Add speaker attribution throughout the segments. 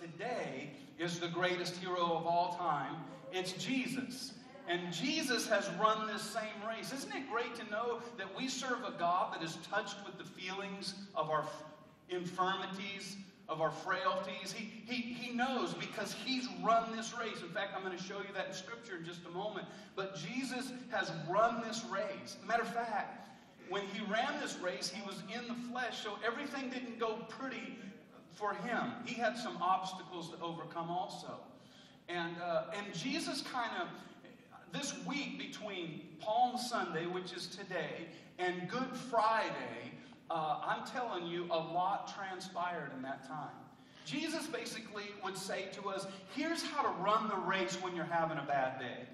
Speaker 1: today is the greatest hero of all time. It's Jesus. And Jesus has run this same race. Isn't it great to know that we serve a God that is touched with the feelings of our infirmities, of our frailties? He, he, he knows because he's run this race. In fact, I'm going to show you that in Scripture in just a moment. But Jesus has run this race. Matter of fact, when he ran this race, he was in the flesh, so everything didn't go pretty for him. He had some obstacles to overcome also. And, uh, and Jesus kind of, this week between Palm Sunday, which is today, and Good Friday, uh, I'm telling you, a lot transpired in that time. Jesus basically would say to us, here's how to run the race when you're having a bad day.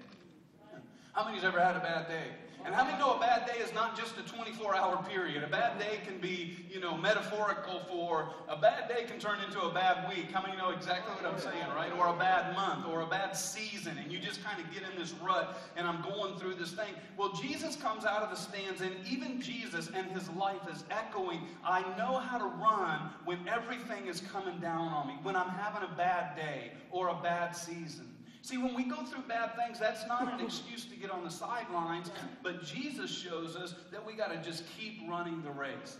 Speaker 1: How many's ever had a bad day? And how many know a bad day is not just a 24 hour period? A bad day can be, you know, metaphorical for a bad day can turn into a bad week. How many know exactly what I'm saying, right? Or a bad month or a bad season, and you just kind of get in this rut and I'm going through this thing. Well, Jesus comes out of the stands, and even Jesus and his life is echoing, I know how to run when everything is coming down on me, when I'm having a bad day or a bad season. See, when we go through bad things, that's not an excuse to get on the sidelines, but Jesus shows us that we got to just keep running the race.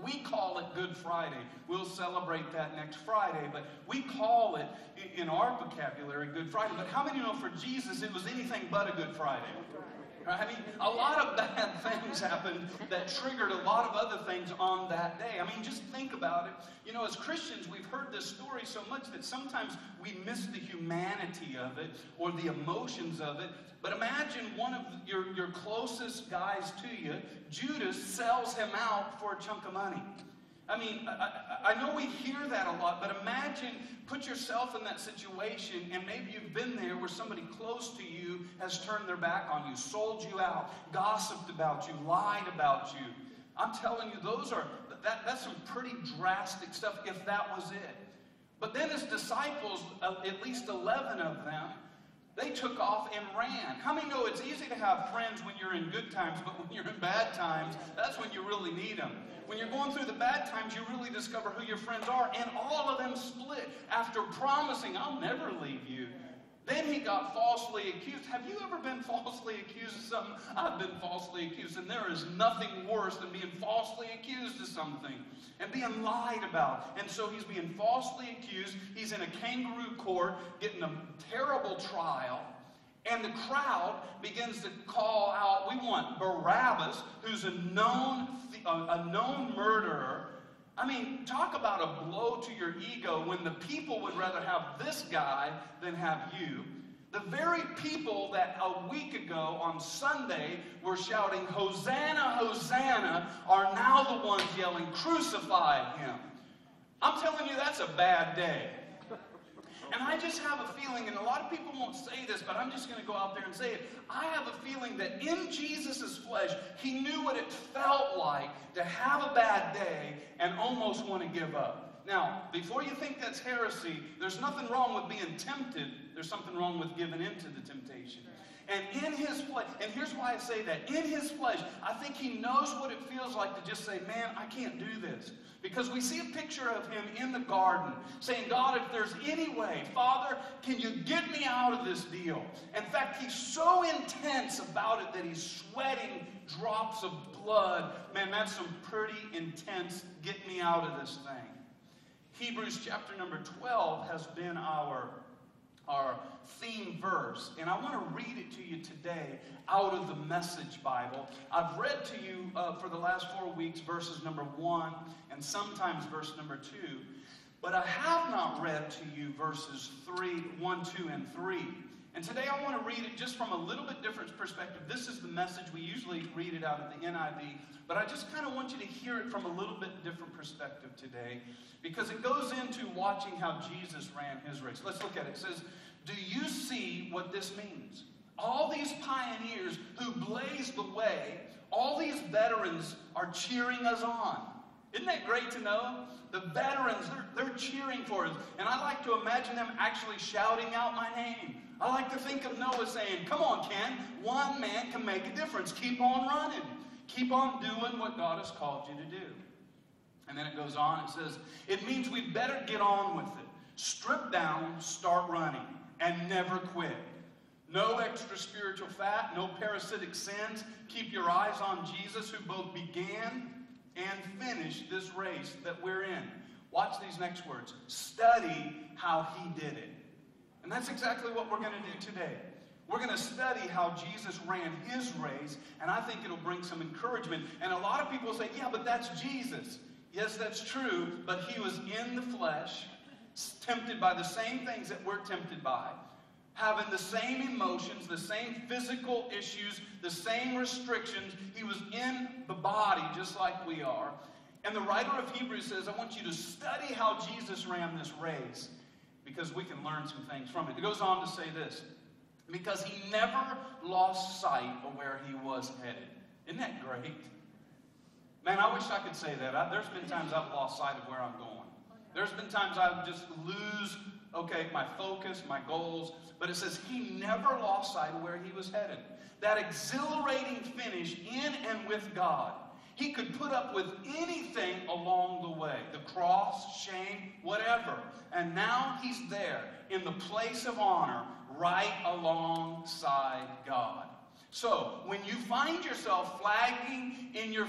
Speaker 1: We call it Good Friday. We'll celebrate that next Friday, but we call it, in our vocabulary, Good Friday. But how many know for Jesus it was anything but a Good Friday? I mean, a lot of bad things happened that triggered a lot of other things on that day. I mean, just think about it. You know, as Christians, we've heard this story so much that sometimes we miss the humanity of it or the emotions of it. But imagine one of your, your closest guys to you, Judas, sells him out for a chunk of money. I mean, I, I, know we hear that a lot, but imagine, put yourself in that situation, and maybe you've been there where somebody close to you has turned their back on you, sold you out, gossiped about you, lied about you. I'm telling you, those are that, that's some pretty drastic stuff if that was it. But then his disciples, uh, at least 11 of them, they took off and ran. How many know it's easy to have friends when you're in good times, but when you're in bad times, that's when you really need them. When you're going through the bad times, you really discover who your friends are, and all of them split after promising, I'll never leave you. Then he got falsely accused. Have you ever been falsely accused of something? I've been falsely accused, and there is nothing worse than being falsely accused of something and being lied about. And so he's being falsely accused. He's in a kangaroo court getting a terrible trial. And the crowd begins to call out, we want Barabbas, who's a known, a known murderer. I mean, talk about a blow to your ego when the people would rather have this guy than have you. The very people that a week ago on Sunday were shouting, Hosanna, Hosanna, are now the ones yelling, Crucify him. I'm telling you, that's a bad day. And I just have a feeling, and a lot of people won't say this, but I'm just going to go out there and say it. I have a feeling that in Jesus' flesh, he knew what it felt like to have a bad day and almost want to give up. Now, before you think that's heresy, there's nothing wrong with being tempted. There's something wrong with giving in to the temptation. And in his flesh, and here's why I say that in his flesh, I think he knows what it feels like to just say, Man, I can't do this. Because we see a picture of him in the garden saying, God, if there's any way, Father, can you get me out of this deal? In fact, he's so intense about it that he's sweating drops of blood. Man, that's some pretty intense get me out of this thing. Hebrews chapter number 12 has been our our theme verse. And I want to read it to you today out of the Message Bible. I've read to you uh, for the last four weeks verses number one and sometimes verse number two. But I have not read to you verses three, one, two, and 3. And today I want to read it just from a little bit different perspective. This is the message. We usually read it out of the NIV, but I just kind of want you to hear it from a little bit different perspective today because it goes into watching how Jesus ran his race. Let's look at it. It says, Do you see what this means? All these pioneers who blazed the way, all these veterans are cheering us on. Isn't that great to know? The veterans, they're, they're cheering for us. And I like to imagine them actually shouting out my name. I like to think of Noah saying, Come on, Ken, one man can make a difference. Keep on running. Keep on doing what God has called you to do. And then it goes on, it says, It means we better get on with it. Strip down, start running, and never quit. No extra spiritual fat, no parasitic sins. Keep your eyes on Jesus, who both began and finished this race that we're in. Watch these next words. Study how he did it. And that's exactly what we're going to do today. We're going to study how Jesus ran his race, and I think it'll bring some encouragement. And a lot of people say, yeah, but that's Jesus. Yes, that's true, but he was in the flesh, tempted by the same things that we're tempted by, having the same emotions, the same physical issues, the same restrictions. He was in the body just like we are. And the writer of Hebrews says, I want you to study how Jesus ran this race because we can learn some things from it. It goes on to say this because he never lost sight of where he was headed. Isn't that great? Man, I wish I could say that. I, there's been times I've lost sight of where I'm going. There's been times I just lose, okay, my focus, my goals. But it says he never lost sight of where he was headed. That exhilarating finish in and with God. He could put up with anything along the way the cross, shame, whatever. And now he's there in the place of honor right alongside God. So, when you find yourself flagging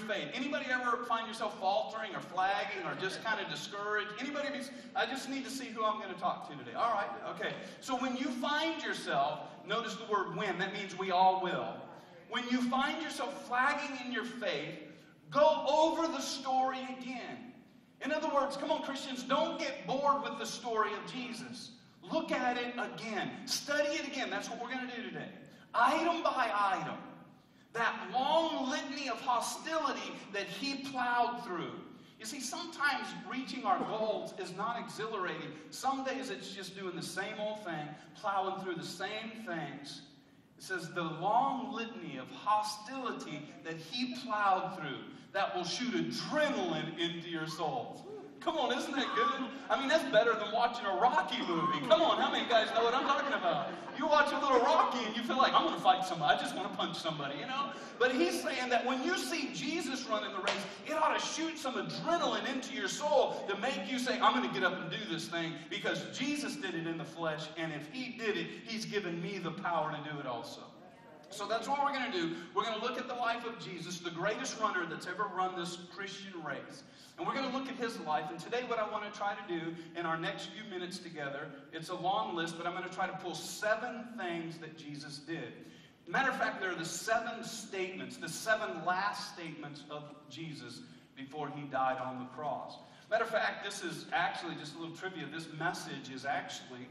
Speaker 1: faith, anybody ever find yourself faltering or flagging or just kind of discouraged? Anybody? Be, I just need to see who I'm going to talk to today. All right, okay. So, when you find yourself, notice the word when, that means we all will. When you find yourself flagging in your faith, go over the story again. In other words, come on, Christians, don't get bored with the story of Jesus. Look at it again. Study it again. That's what we're going to do today item by item, that long litany of hostility that he plowed through. You see, sometimes reaching our goals is not exhilarating. Some days it's just doing the same old thing, plowing through the same things. It says the long litany of hostility that he plowed through that will shoot adrenaline into your soul. Come on, isn't that good? I mean, that's better than watching a Rocky movie. Come on, how many guys know what I'm talking about? You watch a little Rocky and you feel like, I'm going to fight somebody. I just want to punch somebody, you know? But he's saying that when you see Jesus running the race, it ought to shoot some adrenaline into your soul to make you say, I'm going to get up and do this thing because Jesus did it in the flesh. And if he did it, he's given me the power to do it also. So that's what we're going to do. We're going to look at the life of Jesus, the greatest runner that's ever run this Christian race. And we're going to look at his life. And today, what I want to try to do in our next few minutes together, it's a long list, but I'm going to try to pull seven things that Jesus did. Matter of fact, there are the seven statements, the seven last statements of Jesus before he died on the cross. Matter of fact, this is actually just a little trivia. This message is actually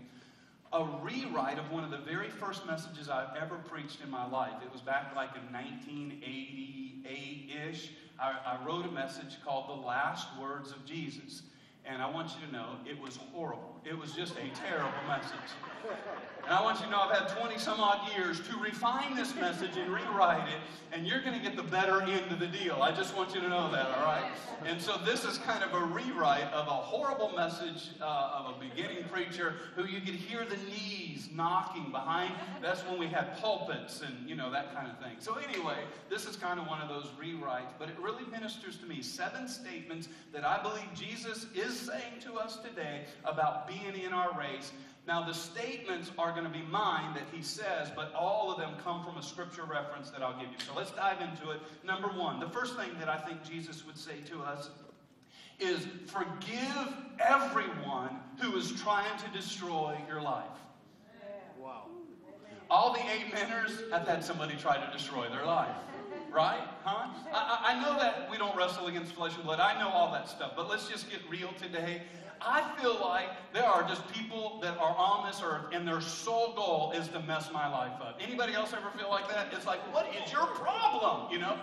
Speaker 1: a rewrite of one of the very first messages I've ever preached in my life. It was back like in 1988 ish. I, I wrote a message called The Last Words of Jesus. And I want you to know it was horrible. It was just a terrible message. And I want you to know I've had 20 some odd years to refine this message and rewrite it, and you're going to get the better end of the deal. I just want you to know that, all right? And so this is kind of a rewrite of a horrible message uh, of a beginning preacher who you could hear the knees knocking behind. That's when we had pulpits and, you know, that kind of thing. So anyway, this is kind of one of those rewrites, but it really ministers to me. Seven statements that I believe Jesus is saying to us today about being in our race now, the statements are going to be mine that he says, but all of them come from a scripture reference that I'll give you. So let's dive into it. Number one, the first thing that I think Jesus would say to us is forgive everyone who is trying to destroy your life. Wow. All the ameners have had somebody try to destroy their life. Right? Huh? I, I know that we don't wrestle against flesh and blood. I know all that stuff. But let's just get real today. I feel like there are just people that are on this earth and their sole goal is to mess my life up. Anybody else ever feel like that? It's like, what is your problem? You know?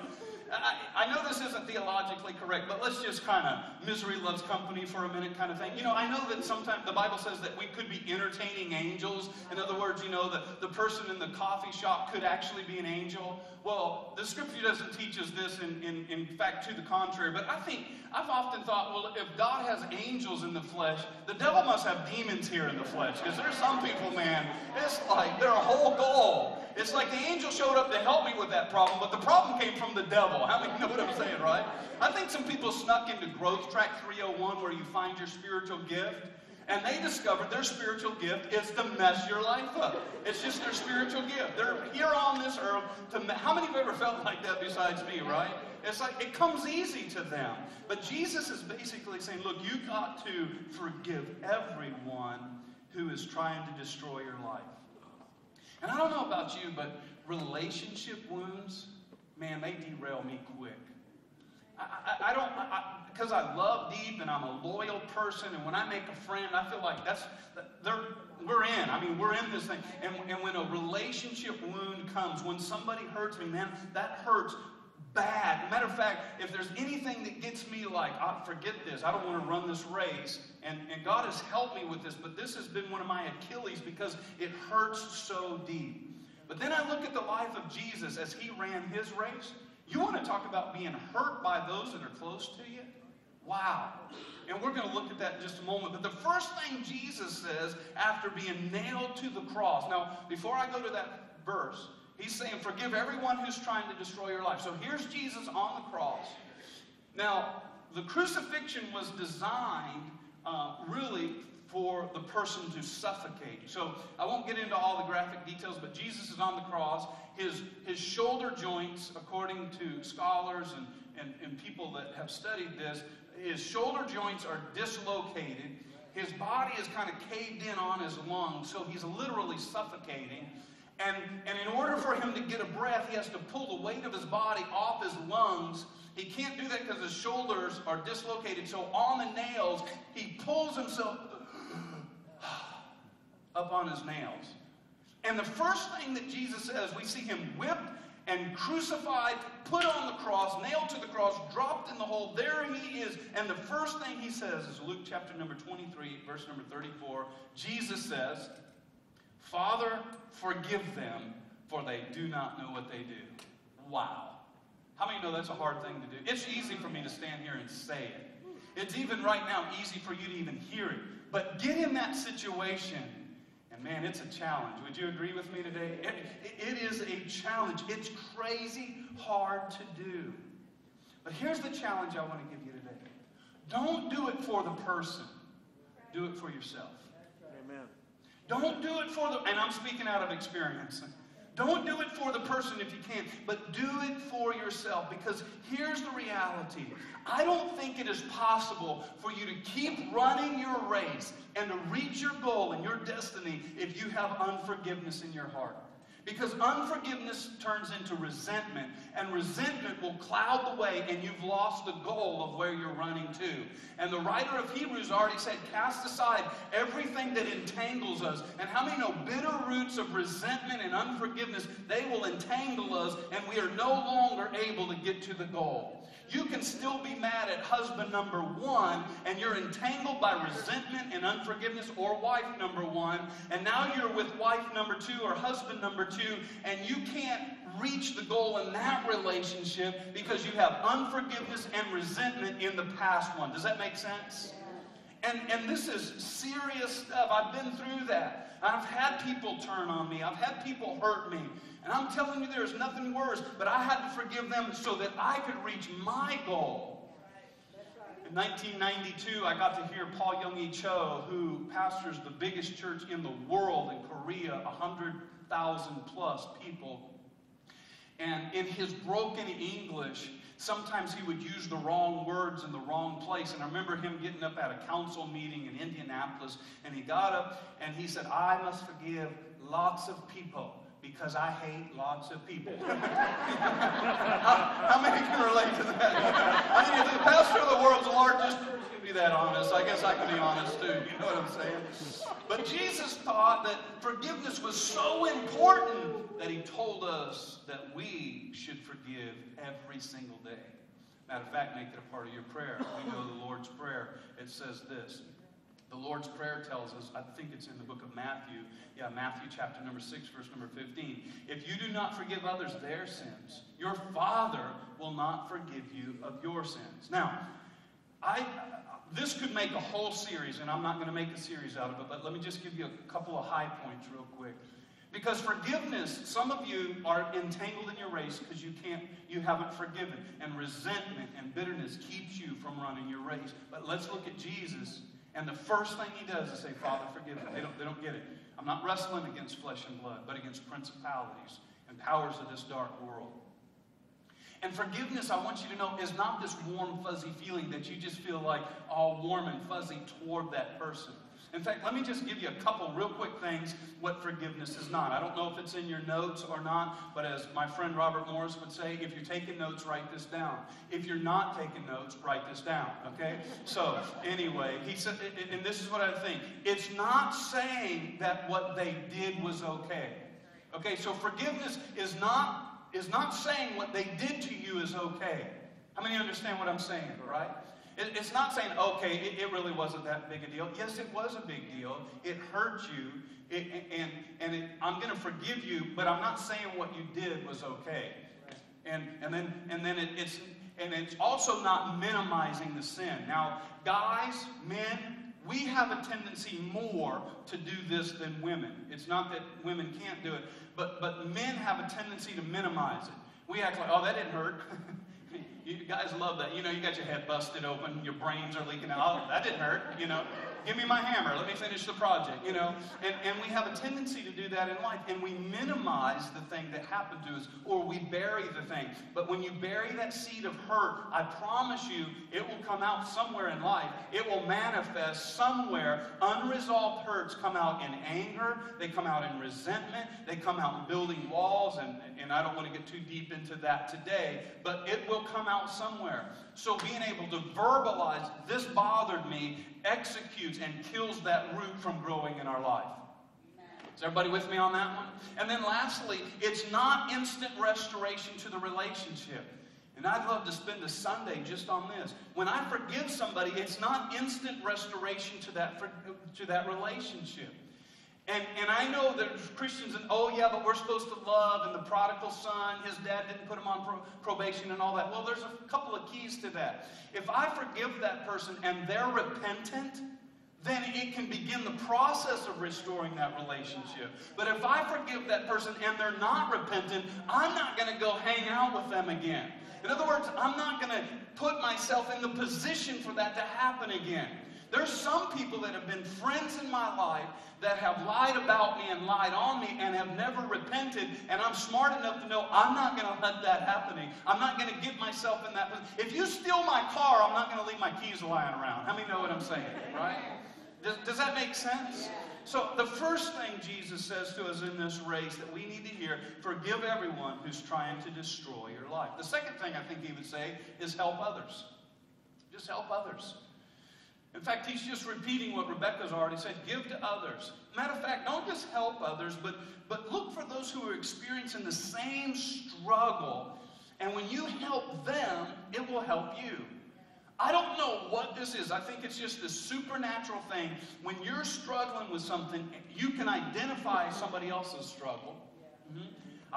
Speaker 1: I, I, know this isn't theologically correct, but let's just kind of misery loves company for a minute kind of thing. You know, I know that sometimes the Bible says that we could be entertaining angels. In other words, you know, the, the person in the coffee shop could actually be an angel. Well, the scripture doesn't teach us this, in, in, in fact, to the contrary. But I think, I've often thought, well, if God has angels in the flesh, the devil must have demons here in the flesh. Because there's some people, man, it's like they're a whole goal. It's like the angel showed up to help me with that problem, but the problem came from the devil. How many know what I'm saying, right? I think some people snuck into Growth Track 301 where you find your spiritual gift. And they discovered their spiritual gift is to mess your life up. It's just their spiritual gift. They're here on this earth to. Me- How many of you ever felt like that besides me, right? It's like it comes easy to them. But Jesus is basically saying, look, you got to forgive everyone who is trying to destroy your life. And I don't know about you, but relationship wounds, man, they derail me quick. I, I, I don't, because I, I, love deep and I'm a loyal person, and when I make a friend, I feel like that's, they're, we're in. I mean, we're in this thing. And, and when a relationship wound comes, when somebody hurts me, man, that hurts bad. Matter of fact, if there's anything that gets me like, oh, forget this, I don't want to run this race, and, and God has helped me with this, but this has been one of my Achilles because it hurts so deep. But then I look at the life of Jesus as he ran his race. You want to talk about being hurt by those that are close to you? Wow. And we're going to look at that in just a moment. But the first thing Jesus says after being nailed to the cross. Now, before I go to that verse, he's saying, Forgive everyone who's trying to destroy your life. So here's Jesus on the cross. Now, the crucifixion was designed uh, really for the person to suffocate. So I won't get into all the graphic details, but Jesus is on the cross. His, his shoulder joints, according to scholars and, and, and people that have studied this, his shoulder joints are dislocated. His body is kind of caved in on his lungs, so he's literally suffocating. And, and in order for him to get a breath, he has to pull the weight of his body off his lungs he can't do that because his shoulders are dislocated. So on the nails, he pulls himself up on his nails. And the first thing that Jesus says, we see him whipped and crucified, put on the cross, nailed to the cross, dropped in the hole. There he is. And the first thing he says is Luke chapter number 23, verse number 34. Jesus says, Father, forgive them, for they do not know what they do. Wow. How many know that's a hard thing to do? It's easy for me to stand here and say it. It's even right now easy for you to even hear it. But get in that situation, and man, it's a challenge. Would you agree with me today? it, it is a challenge. It's crazy hard to do. But here's the challenge I want to give you today don't do it for the person, do it for yourself. Don't do it for the, and I'm speaking out of experience. Don't do it for the person if you can, but do it for yourself because here's the reality. I don't think it is possible for you to keep running your race and to reach your goal and your destiny if you have unforgiveness in your heart. Because unforgiveness turns into resentment, and resentment will cloud the way, and you've lost the goal of where you're running to. And the writer of Hebrews already said, Cast aside everything that entangles us. And how many know bitter roots of resentment and unforgiveness? They will entangle us, and we are no longer able to get to the goal. You can still be mad at husband number one, and you're entangled by resentment and unforgiveness, or wife number one, and now you're with wife number two or husband number two, and you can't reach the goal in that relationship because you have unforgiveness and resentment in the past one. Does that make sense? And, and this is serious stuff. I've been through that. I've had people turn on me. I've had people hurt me. And I'm telling you, there's nothing worse. But I had to forgive them so that I could reach my goal. In 1992, I got to hear Paul Yonggi Cho, who pastors the biggest church in the world in Korea, 100,000 plus people. And in his broken English, sometimes he would use the wrong words in the wrong place. And I remember him getting up at a council meeting in Indianapolis, and he got up and he said, I must forgive lots of people because I hate lots of people. how, how, many can relate to that? I mean, if the pastor of the world's largest can be that honest, I guess I can be honest too. You know what I'm saying? But Jesus thought that forgiveness was so important that he told us that we should forgive every single day. Matter of fact, make it a part of your prayer. We know the Lord's Prayer. It says this the Lord's Prayer tells us, I think it's in the book of Matthew, yeah, Matthew chapter number 6, verse number 15. If you do not forgive others their sins, your Father will not forgive you of your sins. Now, I this could make a whole series, and I'm not going to make a series out of it, but let me just give you a couple of high points real quick. Because forgiveness, some of you are entangled in your race because you can't, you haven't forgiven. And resentment and bitterness keeps you from running your race. But let's look at Jesus And the first thing he does is say, Father, forgive them. They don't, they don't get it. I'm not wrestling against flesh and blood, but against principalities and powers of this dark world. And forgiveness, I want you to know, is not this warm, fuzzy feeling that you just feel like all warm and fuzzy toward that person. In fact, let me just give you a couple real quick things what forgiveness is not. I don't know if it's in your notes or not, but as my friend Robert Morris would say, if you're taking notes, write this down. If you're not taking notes, write this down, okay? So, anyway, he said, and this is what I think it's not saying that what they did was okay. Okay, so forgiveness is not is not saying what they did to you is okay. How many understand what I'm saying, right? It's not saying, okay, it, it, really wasn't that big a deal. Yes, it was a big deal. It hurt you, it, and, and it, I'm going to forgive you, but I'm not saying what you did was okay. And, and then, and then it, it's, and it's also not minimizing the sin. Now, guys, men, we have a tendency more to do this than women. It's not that women can't do it, but, but men have a tendency to minimize it. We act like, oh, that didn't hurt. You guys love that. You know, you got your head busted open, your brains are leaking out. That didn't hurt, you know. Give me my hammer. Let me finish the project, you know. And, and we have a tendency to do that in life. And we minimize the thing that happened to us or we bury the thing. But when you bury that seed of hurt, I promise you it will come out somewhere in life. It will manifest somewhere. Unresolved hurts come out in anger, they come out in resentment, they come out in building walls. And, and I don't want to get too deep into that today, but it will come out somewhere. So being able to verbalize, this bothered me, executes and kills that root from growing in our life. Is everybody with me on that one? And then lastly, it's not instant restoration to the relationship. And I'd love to spend a Sunday just on this. When I forgive somebody, it's not instant restoration to that, to that relationship. And, and I know there's Christians and, oh yeah, but we're supposed to love, and the prodigal son, his dad didn't put him on pro- probation and all that. Well, there's a couple of keys to that. If I forgive that person and they're repentant, then it can begin the process of restoring that relationship. But if I forgive that person and they're not repentant, I'm not going to go hang out with them again. In other words, I'm not going to put myself in the position for that to happen again. There's some people that have been friends in my life that have lied about me and lied on me and have never repented, and I'm smart enough to know I'm not going to let that happen. I'm not going to get myself in that. If you steal my car, I'm not going to leave my keys lying around. How many know what I'm saying? Right? Does, does that make sense? So, the first thing Jesus says to us in this race that we need to hear forgive everyone who's trying to destroy your life. The second thing I think he would say is help others. Just help others. In fact, he's just repeating what Rebecca's already said give to others. Matter of fact, don't just help others, but, but look for those who are experiencing the same struggle. And when you help them, it will help you. I don't know what this is. I think it's just this supernatural thing. When you're struggling with something, you can identify somebody else's struggle. Mm-hmm.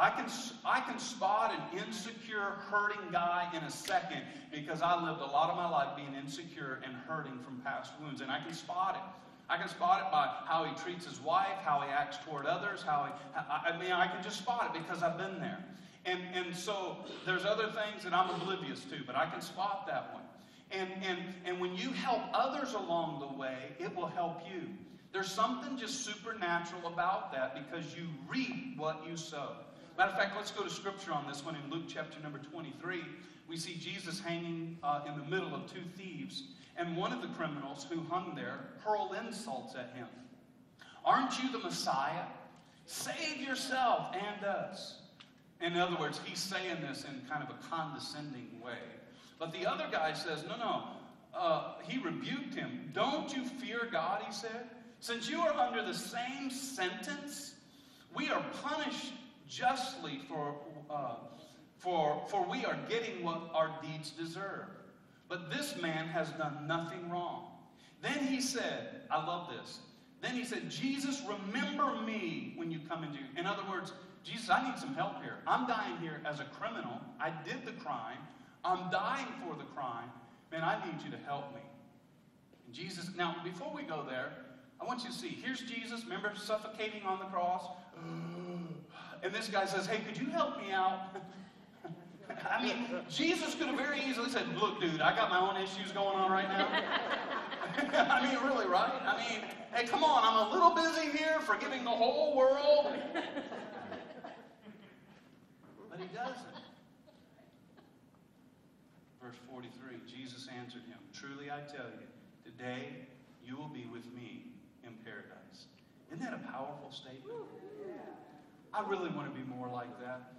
Speaker 1: I can, I can spot an insecure, hurting guy in a second because I lived a lot of my life being insecure and hurting from past wounds. And I can spot it. I can spot it by how he treats his wife, how he acts toward others, how he, I mean, I can just spot it because I've been there. And, and so there's other things that I'm oblivious to, but I can spot that one. And, and, and when you help others along the way, it will help you. There's something just supernatural about that because you reap what you sow. Matter of fact, let's go to scripture on this one in Luke chapter number 23. We see Jesus hanging uh, in the middle of two thieves, and one of the criminals who hung there hurled insults at him. Aren't you the Messiah? Save yourself and us. In other words, he's saying this in kind of a condescending way. But the other guy says, No, no. Uh, he rebuked him. Don't you fear God, he said? Since you are under the same sentence, we are punished justly for, uh, for, for we are getting what our deeds deserve. But this man has done nothing wrong. Then he said, I love this. Then he said, Jesus, remember me when you come into. In other words, Jesus, I need some help here. I'm dying here as a criminal. I did the crime. I'm dying for the crime. Man, I need you to help me. And Jesus, now, before we go there, I want you to see here's Jesus, remember, suffocating on the cross. And this guy says, Hey, could you help me out? I mean, Jesus could have very easily said, Look, dude, I got my own issues going on right now. I mean, really, right? I mean, hey, come on, I'm a little busy here forgiving the whole world. but he doesn't. Verse 43 Jesus answered him, Truly I tell you, today you will be with me in paradise. Isn't that a powerful statement? I really want to be more like that.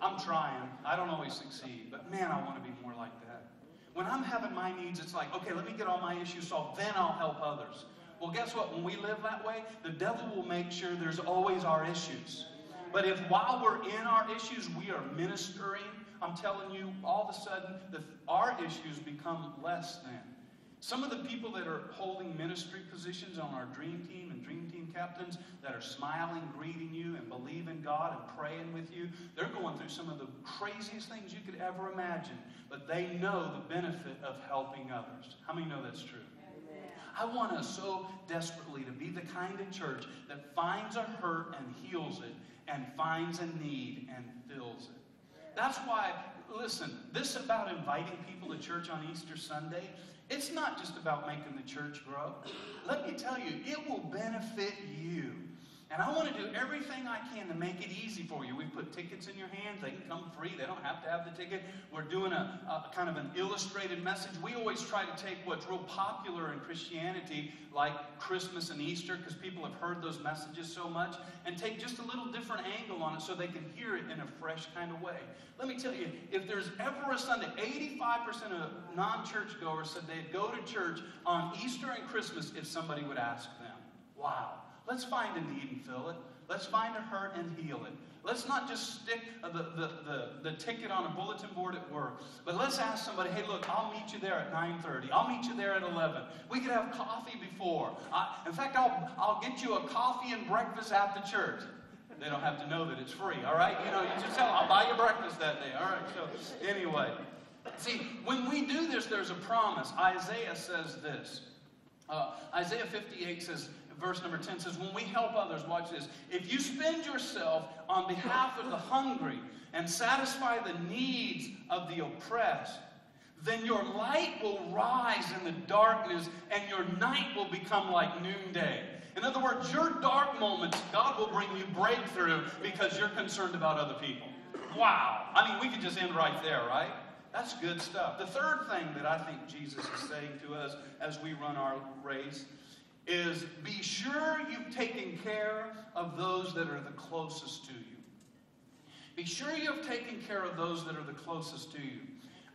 Speaker 1: I'm trying. I don't always succeed, but man, I want to be more like that. When I'm having my needs, it's like, okay, let me get all my issues solved, then I'll help others. Well, guess what? When we live that way, the devil will make sure there's always our issues. But if while we're in our issues, we are ministering, I'm telling you, all of a sudden, the, our issues become less than. Some of the people that are holding ministry positions on our dream team and dream team captains that are smiling, greeting you, and believing God and praying with you, they're going through some of the craziest things you could ever imagine, but they know the benefit of helping others. How many know that's true? I want us so desperately to be the kind of church that finds a hurt and heals it, and finds a need and fills it. That's why, listen, this about inviting people to church on Easter Sunday, it's not just about making the church grow. Let me tell you, it will benefit you. And I want to do everything I can to make it easy for you. We put tickets in your hands. They can come free. They don't have to have the ticket. We're doing a, a, kind of an illustrated message. We always try to take what's real popular in Christianity, like Christmas and Easter, because people have heard those messages so much, and take just a little different angle on it so they can hear it in a fresh kind of way. Let me tell you, if there's ever a Sunday, 85% of non churchgoers said they'd go to church on Easter and Christmas if somebody would ask them. Wow. Let's find a need and fill it. Let's find a hurt and heal it. Let's not just stick the, the, the, the, ticket on a bulletin board at work, but let's ask somebody, hey, look, I'll meet you there at 9.30. I'll meet you there at 11. We could have coffee before. I, in fact, I'll, I'll get you a coffee and breakfast at the church. They don't have to know that it's free, all right? You know, you just tell them, I'll buy you breakfast that day, all right? So, anyway. See, when we do this, there's a promise. Isaiah says this. Uh, Isaiah 58 says, verse number 10 says, When we help others, watch this, if you spend yourself on behalf of the hungry and satisfy the needs of the oppressed, then your light will rise in the darkness and your night will become like noonday. In other words, your dark moments, God will bring you breakthrough because you're concerned about other people. Wow. I mean, we could just end right there, right? That's good stuff. The third thing that I think Jesus is saying to us as we run our race is be sure you've taken care of those that are the closest to you. Be sure you've taken care of those that are the closest to you.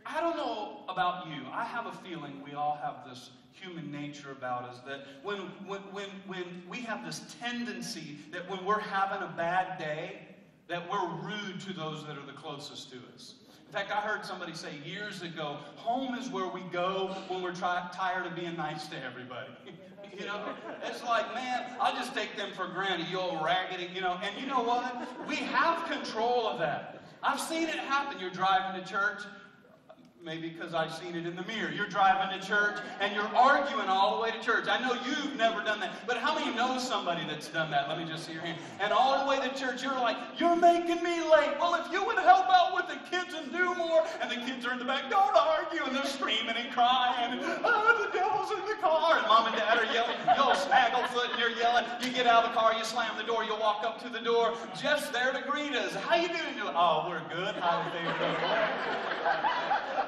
Speaker 1: I don't know about you. I have a feeling we all have this human nature about us that when, when, when, when we have this tendency that when we're having a bad day, that we're rude to those that are the closest to us. In fact, I heard somebody say years ago, home is where we go when we're tired of being nice to everybody. You know, it's like, man, I'll just take them for granted, you old raggedy, you know. And you know what? We have control of that. I've seen it happen. You're driving to church, Maybe because I've seen it in the mirror. You're driving to church and you're arguing all the way to church. I know you've never done that, but how many know somebody that's done that? Let me just see your hand. And all the way to church, you're like, You're making me late. Well, if you would help out with the kids and do more, and the kids are in the back, don't argue, and they're screaming and crying. Oh, the devil's in the car. And mom and dad are yelling. You'll snagglefoot and you're yelling. You get out of the car, you slam the door, you walk up to the door. Jeff's there to greet us. How you doing? Oh, we're good. Highly favored.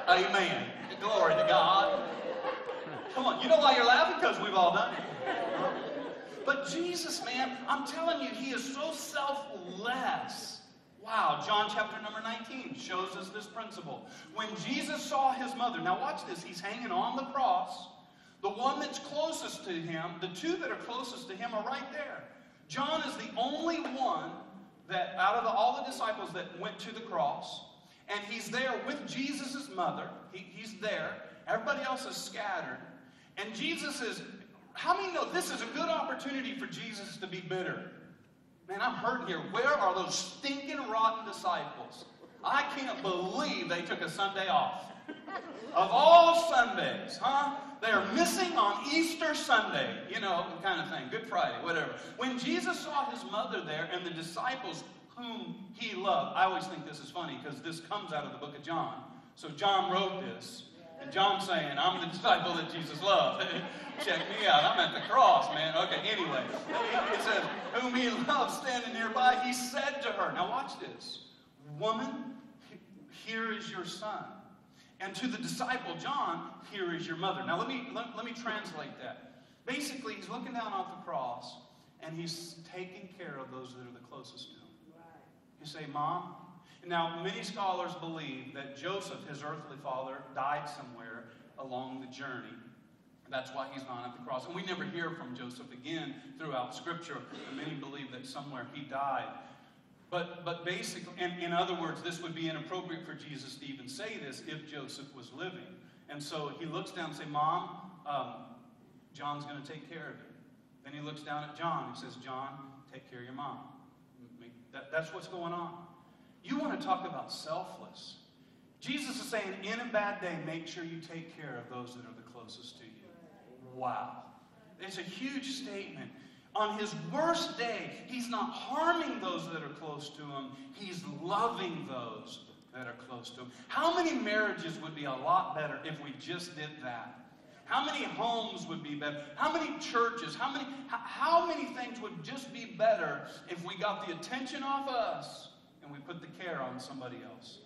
Speaker 1: Amen. Glory to God. Come on, you know why you're laughing? Because we've all done it. But Jesus, man, I'm telling you, he is so selfless. Wow, John chapter number 19 shows us this principle. When Jesus saw his mother, now watch this, he's hanging on the cross. The one that's closest to him, the two that are closest to him are right there. John is the only one that, out of the, all the disciples that went to the cross, and he's there with Jesus' mother. He, he's there. Everybody else is scattered. And Jesus is, how many know this is a good opportunity for Jesus to be bitter? Man, I'm hurting here. Where are those stinking, rotten disciples? I can't believe they took a Sunday off. Of all Sundays, huh? They are missing on Easter Sunday, you know, kind of thing, Good Friday, whatever. When Jesus saw his mother there and the disciples whom he loved. I always think this is funny because this comes out of the book of John. So John wrote this. And John's saying, I'm the disciple that Jesus loved. Check me out. I'm at the cross, man. Okay, anyway. It says, Whom he loved standing nearby, he said to her, Now watch this. Woman, here is your son. And to the disciple John, here is your mother. Now let me let, let me translate that. Basically, he's looking down off the cross and he's taking care of those that are the closest to him. You say, Mom? Now, many scholars believe that Joseph, his earthly father, died somewhere along the journey. That's why he's not at the cross. And we never hear from Joseph again throughout Scripture. And many believe that somewhere he died. But, but basically, in, in other words, this would be inappropriate for Jesus to even say this if Joseph was living. And so he looks down and says, Mom, um, John's going to take care of you. Then he looks down at John. and says, John, take care of your mom. That, that's what's going on. You want to talk about selfless. Jesus is saying, in a bad day, make sure you take care of those that are the closest to you. Wow. It's a huge statement. On his worst day, he's not harming those that are close to him, he's loving those that are close to him. How many marriages would be a lot better if we just did that? How many homes would be better? How many churches? How many, how many things would just be better if we got the attention off us and we put the care on somebody else?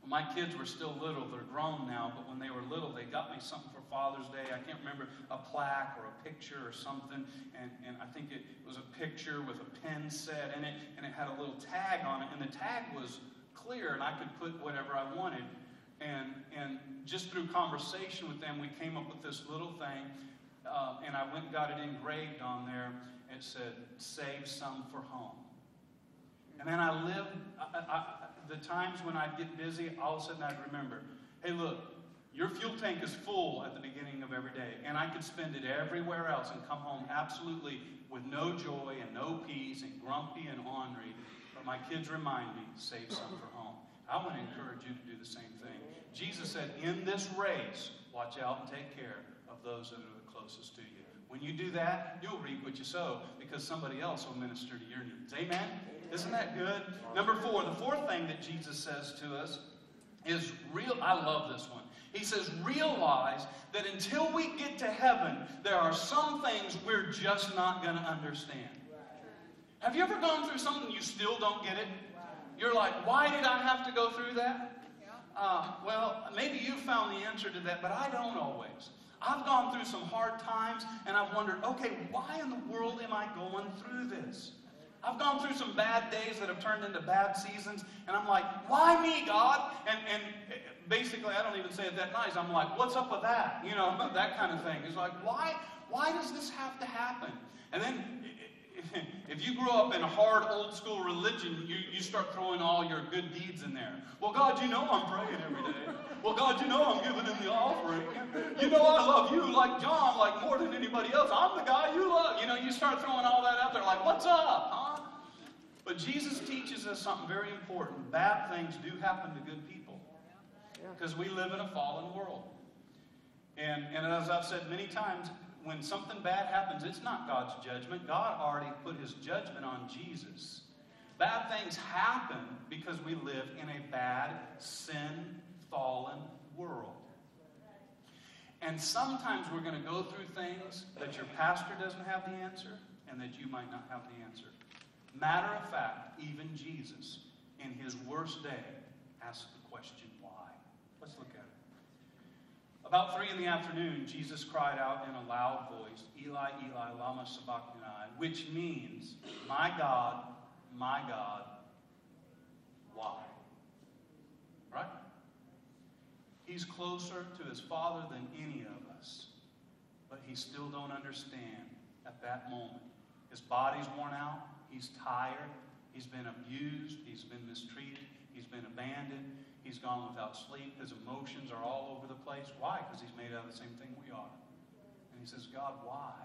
Speaker 1: When my kids were still little, they're grown now, but when they were little, they got me something for Father's Day. I can't remember, a plaque or a picture or something. And, and I think it was a picture with a pen set in it, and it had a little tag on it. And the tag was clear, and I could put whatever I wanted. And, and just through conversation with them, we came up with this little thing. Uh, and I went and got it engraved on there. It said, Save some for home. And then I lived, I, I, the times when I'd get busy, all of a sudden I'd remember, hey, look, your fuel tank is full at the beginning of every day, and I could spend it everywhere else and come home absolutely with no joy and no peace and grumpy and ornery. But my kids remind me, save some for home. I want to encourage you to do the same thing. Jesus said, in this race, watch out and take care of those that are the closest to you. When you do that, you'll reap what you sow because somebody else will minister to your needs. Amen? Isn't that good? Number four, the fourth thing that Jesus says to us is real. I love this one. He says, realize that until we get to heaven, there are some things we're just not going to understand. Have you ever gone through something you still don't get it? You're like, why did I have to go through that? Uh, well, maybe you found the answer to that, but I don't always. I've gone through some hard times and I've wondered, okay, why in the world am I going through this? I've gone through some bad days that have turned into bad seasons, and I'm like, why me, God? And, and basically, I don't even say it that nice. I'm like, what's up with that? You know, that kind of thing. It's like, why, why does this have to happen? And then if you grew up in a hard old school religion, you, you start throwing all your good deeds in there. Well, God, you know I'm praying every day. Well, God, you know I'm giving in the offering. You know I love you like John, like more than anybody else. I'm the guy you love. You know, you start throwing all that out there like, what's up, huh? But Jesus teaches us something very important. Bad things do happen to good people because we live in a fallen world. And, and as I've said many times, when something bad happens, it's not God's judgment. God already put his judgment on Jesus. Bad things happen because we live in a bad, sin fallen world. And sometimes we're going to go through things that your pastor doesn't have the answer and that you might not have the answer. Matter of fact, even Jesus, in his worst day, asked the question, why? Let's look at it. About three in the afternoon, Jesus cried out in a loud voice, Eli, Eli, lama sabachthani, which means, My God, my God, why? Right? He's closer to his Father than any of us. But he still don't understand at that moment. His body's worn out. He's tired. He's been abused. He's been mistreated. He's been abandoned. He's gone without sleep. His emotions are all over the place. Why? Because he's made out of the same thing we are. And he says, God, why?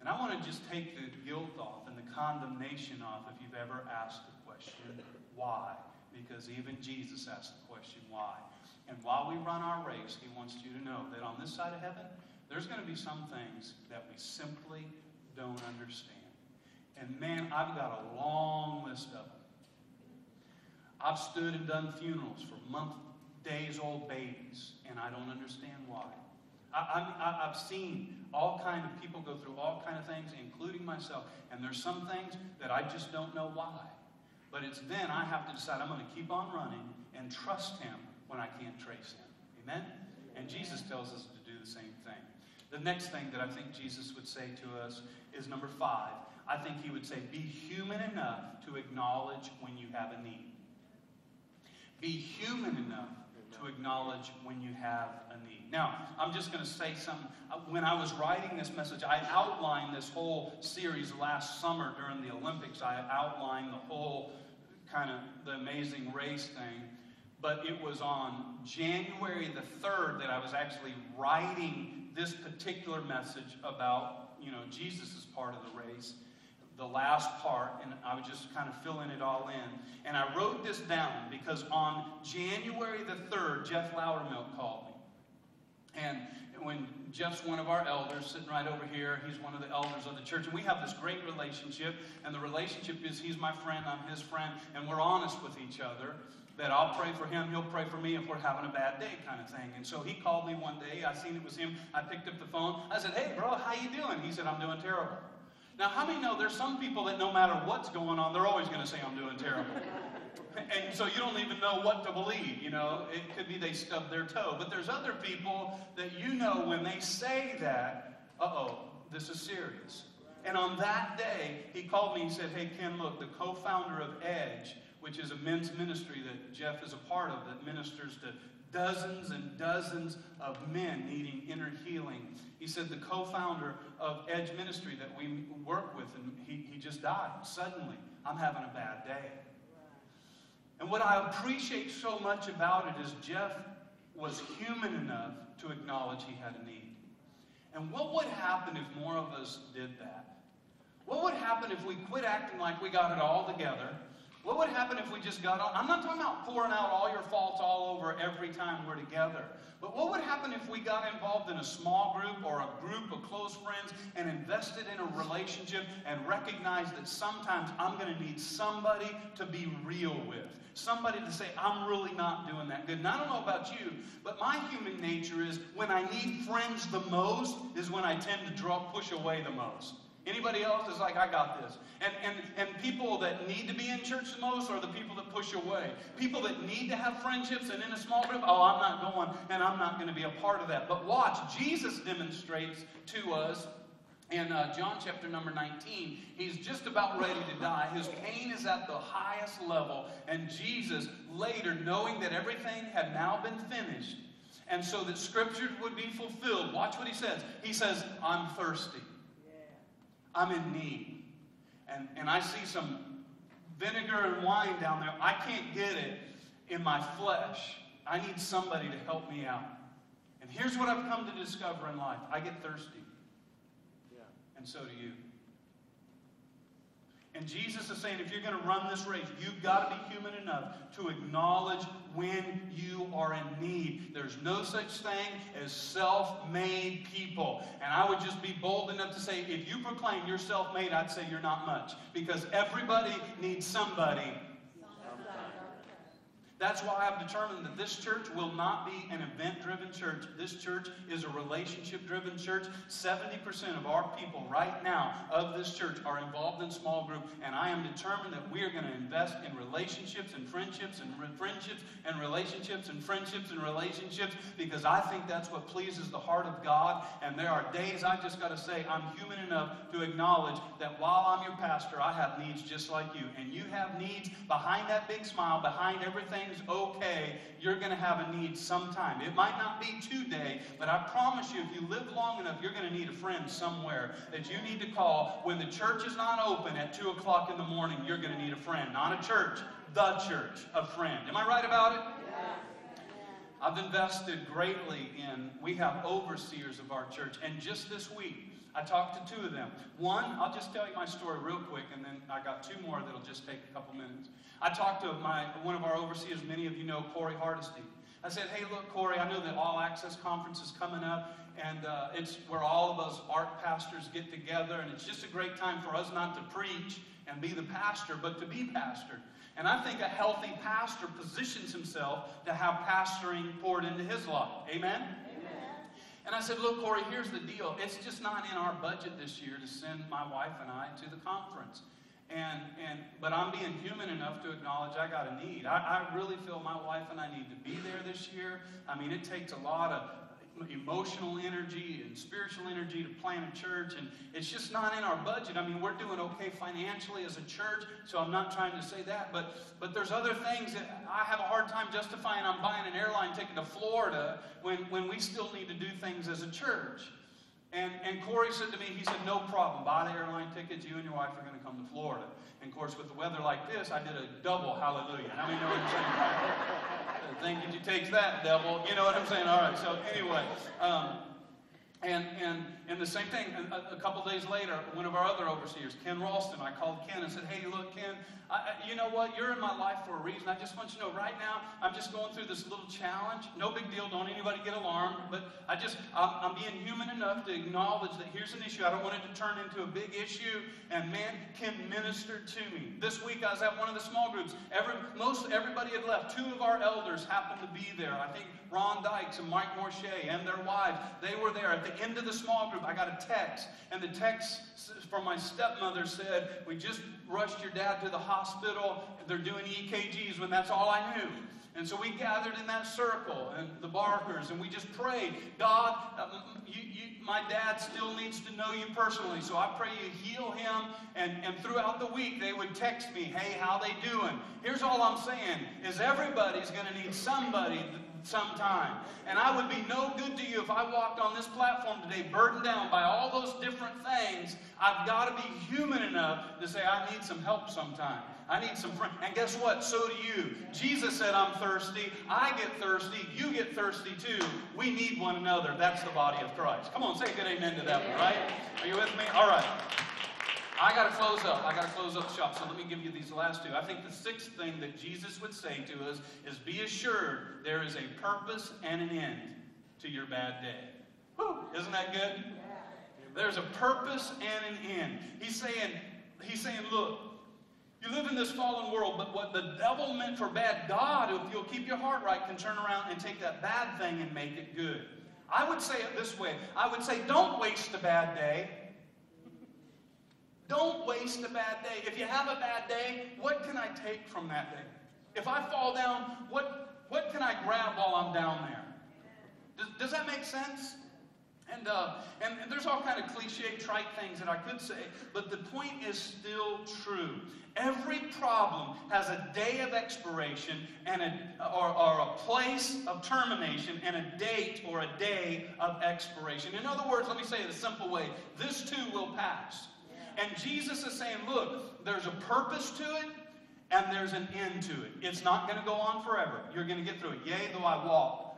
Speaker 1: And I want to just take the guilt off and the condemnation off if you've ever asked the question, why? because even Jesus asked the question, why? And while we run our race, he wants you to know that on this side of heaven, there's going to be some things that we simply don't understand. And man, I've got a long list of them. I've stood and done funerals for month, days old babies, and I don't understand why. I, have seen all kind of people go through all kind of things, including myself, and there's some things that I just don't know why. But it's then I have to decide I'm going to keep on running and trust Him when I can't trace Him. Amen? And Jesus tells us to do the same thing. The next thing that I think Jesus would say to us is number five. I think He would say, Be human enough to acknowledge when you have a need. Be human enough to acknowledge when you have a need. Now, I'm just going to say something. Uh, when I was writing this message, I outlined this whole series last summer during the Olympics. I outlined the whole kind of the amazing race thing. But it was on January the 3rd that I was actually writing this particular message about, you know, Jesus' as part of the race the last part, and I was just kind of filling it all in. And I wrote this down because on January the 3rd, Jeff Loudermilk called me. And when Jeff's one of our elders, sitting right over here, he's one of the elders of the church, and we have this great relationship. And the relationship is he's my friend, I'm his friend, and we're honest with each other. That I'll pray for him, he'll pray for me if we're having a bad day, kind of thing. And so he called me one day. I seen it was him. I picked up the phone. I said, "Hey, bro, how you doing?" He said, "I'm doing terrible." Now, how many know there's some people that no matter what's going on, they're always going to say, I'm doing terrible. and so you don't even know what to believe, you know. It could be they stubbed their toe. But there's other people that you know when they say that, uh oh, this is serious. And on that day, he called me and said, Hey, Ken, look, the co founder of Edge, which is a men's ministry that Jeff is a part of that ministers to dozens and dozens of men needing inner healing. He said the co founder of Edge Ministry that we work with, and he, he just died suddenly. I'm having a bad day. And what I appreciate so much about it is Jeff was human enough to acknowledge he had a need. And what would happen if more of us did that? What would happen if we quit acting like we got it all together what would happen if we just got on? I'm not talking about pouring out all your faults all over every time we're together. But what would happen if we got involved in a small group or a group of close friends and invested in a relationship and recognized that sometimes I'm going to need somebody to be real with? Somebody to say, I'm really not doing that good. And I don't know about you, but my human nature is when I need friends the most is when I tend to draw, push away the most. Anybody else is like, I got this. And, and, and people that need to be in church the most are the people that push away. People that need to have friendships and in a small group, oh, I'm not going and I'm not going to be a part of that. But watch, Jesus demonstrates to us in uh, John chapter number 19, he's just about ready to die. His pain is at the highest level. And Jesus, later, knowing that everything had now been finished, and so that scripture would be fulfilled, watch what he says. He says, I'm thirsty. I'm in need. And, and I see some vinegar and wine down there. I can't get it in my flesh. I need somebody to help me out. And here's what I've come to discover in life I get thirsty. Yeah. And so do you. And Jesus is saying, if you're going to run this race, you've got to be human enough to acknowledge when you are in need. There's no such thing as self made people. And I would just be bold enough to say, if you proclaim you're self made, I'd say you're not much. Because everybody needs somebody that's why I've determined that this church will not be an event driven church. This church is a relationship driven church. 70% of our people right now of this church are involved in small group, and I am determined that we are going to invest in relationships and friendships and re- friendships and relationships and friendships and relationships because I think that's what pleases the heart of God. And there are days I just got to say, I'm human enough to acknowledge that while I'm your pastor, I have needs just like you. And you have needs behind that big smile, behind everything everything's okay, you're going to have a need sometime. It might not be today, but I promise you, if you live long enough, you're going to need a friend somewhere that you need to call. When the church is not open at 2 o'clock in the morning, you're going to need a friend. Not a church, the church, a friend. Am I right about it? I've invested greatly in, we have overseers of our church, and just this week, I talked to two of them. One, I'll just tell you my story real quick, and then I got two more that'll just take a couple minutes. I talked to my one of our overseers, many of you know Corey Hardesty. I said, hey, look, Corey, I know that All Access Conference is coming up, and uh, it's where all of us ARC pastors get together, and it's just a great time for us not to preach and be the pastor, but to be pastored. And I think a healthy pastor positions himself to have pastoring poured into his life. Amen? And I said, Look, Corey, here's the deal. It's just not in our budget this year to send my wife and I to the conference. And, and, but I'm being human enough to acknowledge I got a need. I, I really feel my wife and I need to be there this year. I mean, it takes a lot of emotional energy and spiritual energy to plant a church, and it's just not in our budget. I mean, we're doing okay financially as a church, so I'm not trying to say that, but but there's other things that I have a hard time justifying. I'm buying an airline ticket to Florida when when we still need to do things as a church. And, and Corey said to me, he said, no problem. Buy the airline tickets. You and your wife are going to come to Florida. And of course, with the weather like this, I did a double hallelujah. How many know what I'm saying? Thank you, takes that, devil. You know what I'm saying? All right. So anyway, um, and, and, and the same thing, a, a couple days later, one of our other overseers, Ken Ralston, I called Ken and said, Hey, look, Ken, I, you know what? You're in my life for a reason. I just want you to know right now, I'm just going through this little challenge. No big deal. Don't anybody get alarmed. But I just, I'm, I'm being human enough to acknowledge that here's an issue. I don't want it to turn into a big issue. And man, Ken ministered to me. This week I was at one of the small groups. Every, most everybody had left. Two of our elders happened to be there. I think Ron Dykes and Mike Morche and their wives, they were there. At the end of the small group, I got a text. And the text from my stepmother said, We just rushed your dad to the hospital. They're doing EKGs when that's all I knew. And so we gathered in that circle, and the Barkers, and we just prayed, God, uh, you, you, my dad still needs to know you personally, so I pray you heal him. And, and throughout the week, they would text me, hey, how they doing? Here's all I'm saying, is everybody's going to need somebody sometime. And I would be no good to you if I walked on this platform today burdened down by all those different things. I've got to be human enough to say, I need some help sometime. I need some friends. And guess what? So do you. Jesus said, I'm thirsty. I get thirsty. You get thirsty too. We need one another. That's the body of Christ. Come on, say a good amen to that one, right? Are you with me? All right. I got to close up. I got to close up the shop. So let me give you these last two. I think the sixth thing that Jesus would say to us is be assured there is a purpose and an end to your bad day. Whew, isn't that good? There's a purpose and an end. He's saying, he's saying, look, you live in this fallen world, but what the devil meant for bad, God, if you'll keep your heart right, can turn around and take that bad thing and make it good. I would say it this way I would say, don't waste a bad day. Don't waste a bad day. If you have a bad day, what can I take from that day? If I fall down, what, what can I grab while I'm down there? Does, does that make sense? And, uh, and, and, there's all kind of cliche, trite things that I could say, but the point is still true. Every problem has a day of expiration and a, or, or a place of termination and a date or a day of expiration. In other words, let me say it a simple way this too will pass. And Jesus is saying, look, there's a purpose to it and there's an end to it. It's not going to go on forever. You're going to get through it. Yea, though I walk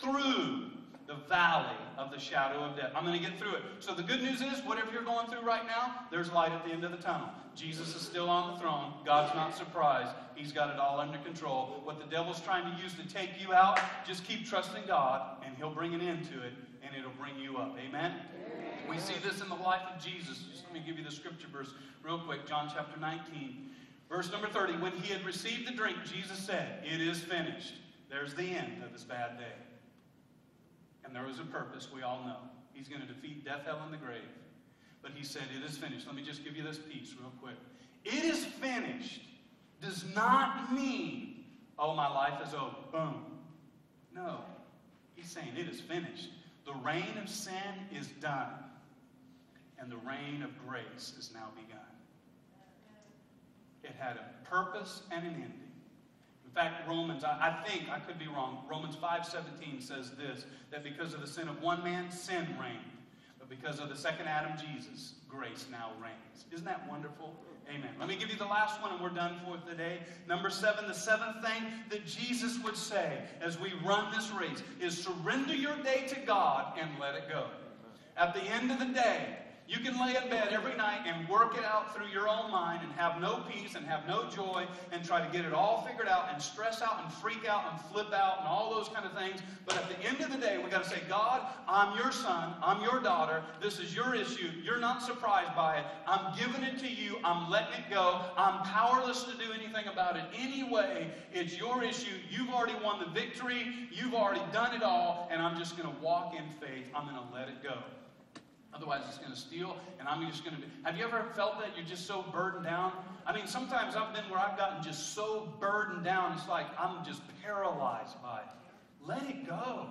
Speaker 1: through the valley of the shadow of death. I'm going to get through it. So the good news is, whatever you're going through right now, there's light at the end of the tunnel. Jesus is still on the throne. God's not surprised. He's got it all under control. What the devil's trying to use to take you out, just keep trusting God, and he'll bring an end to it, and it'll bring you up. Amen? We see this in the life of Jesus. Just let me give you the scripture verse real quick. John chapter 19, verse number 30. When he had received the drink, Jesus said, It is finished. There's the end of this bad day. And there was a purpose, we all know. He's going to defeat death, hell, and the grave. But he said, It is finished. Let me just give you this piece real quick. It is finished does not mean, oh, my life is over. Boom. No. He's saying it is finished. The reign of sin is done and the reign of grace is now begun. It had a purpose and an ending. Fact, Romans, I, I think, I could be wrong, Romans 5.17 says this, that because of the sin of one man, sin reigned. But because of the second Adam, Jesus, grace now reigns. Isn't that wonderful? Amen. Let me give you the last one and we're done for today. Number seven, the seventh thing that Jesus would say as we run this race is surrender your day to God and let it go. At the end of the day, You can lay in bed every night and work it out through your own mind and have no peace and have no joy and try to get it all figured out and stress out and freak out and flip out and all those kind of things. But at the end of the day, we got to say, God, I'm your son. I'm your daughter. This is your issue. You're not surprised by it. I'm giving it to you. I'm letting it go. I'm powerless to do anything about it anyway. It's your issue. You've already won the victory. You've already done it all. And I'm just going to walk in faith. I'm going to let it go. Otherwise, it's going to steal, and I'm just going to be. Have you ever felt that you're just so burdened down? I mean, sometimes I've been where I've gotten just so burdened down, it's like I'm just paralyzed by it. Let it go.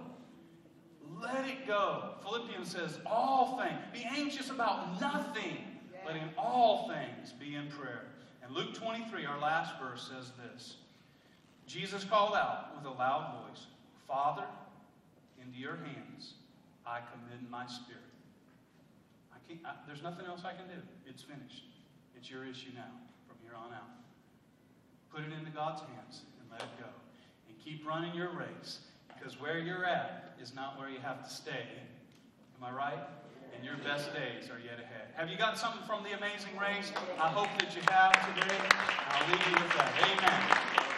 Speaker 1: Let it go. Philippians says, all things. Be anxious about nothing, letting all things be in prayer. And Luke 23, our last verse, says this Jesus called out with a loud voice, Father, into your hands I commend my spirit. I, there's nothing else I can do. It's finished. It's your issue now from here on out. Put it into God's hands and let it go. And keep running your race because where you're at is not where you have to stay. Am I right? And your best days are yet ahead. Have you got something from the amazing race? I hope that you have today. I'll leave you with that. Amen.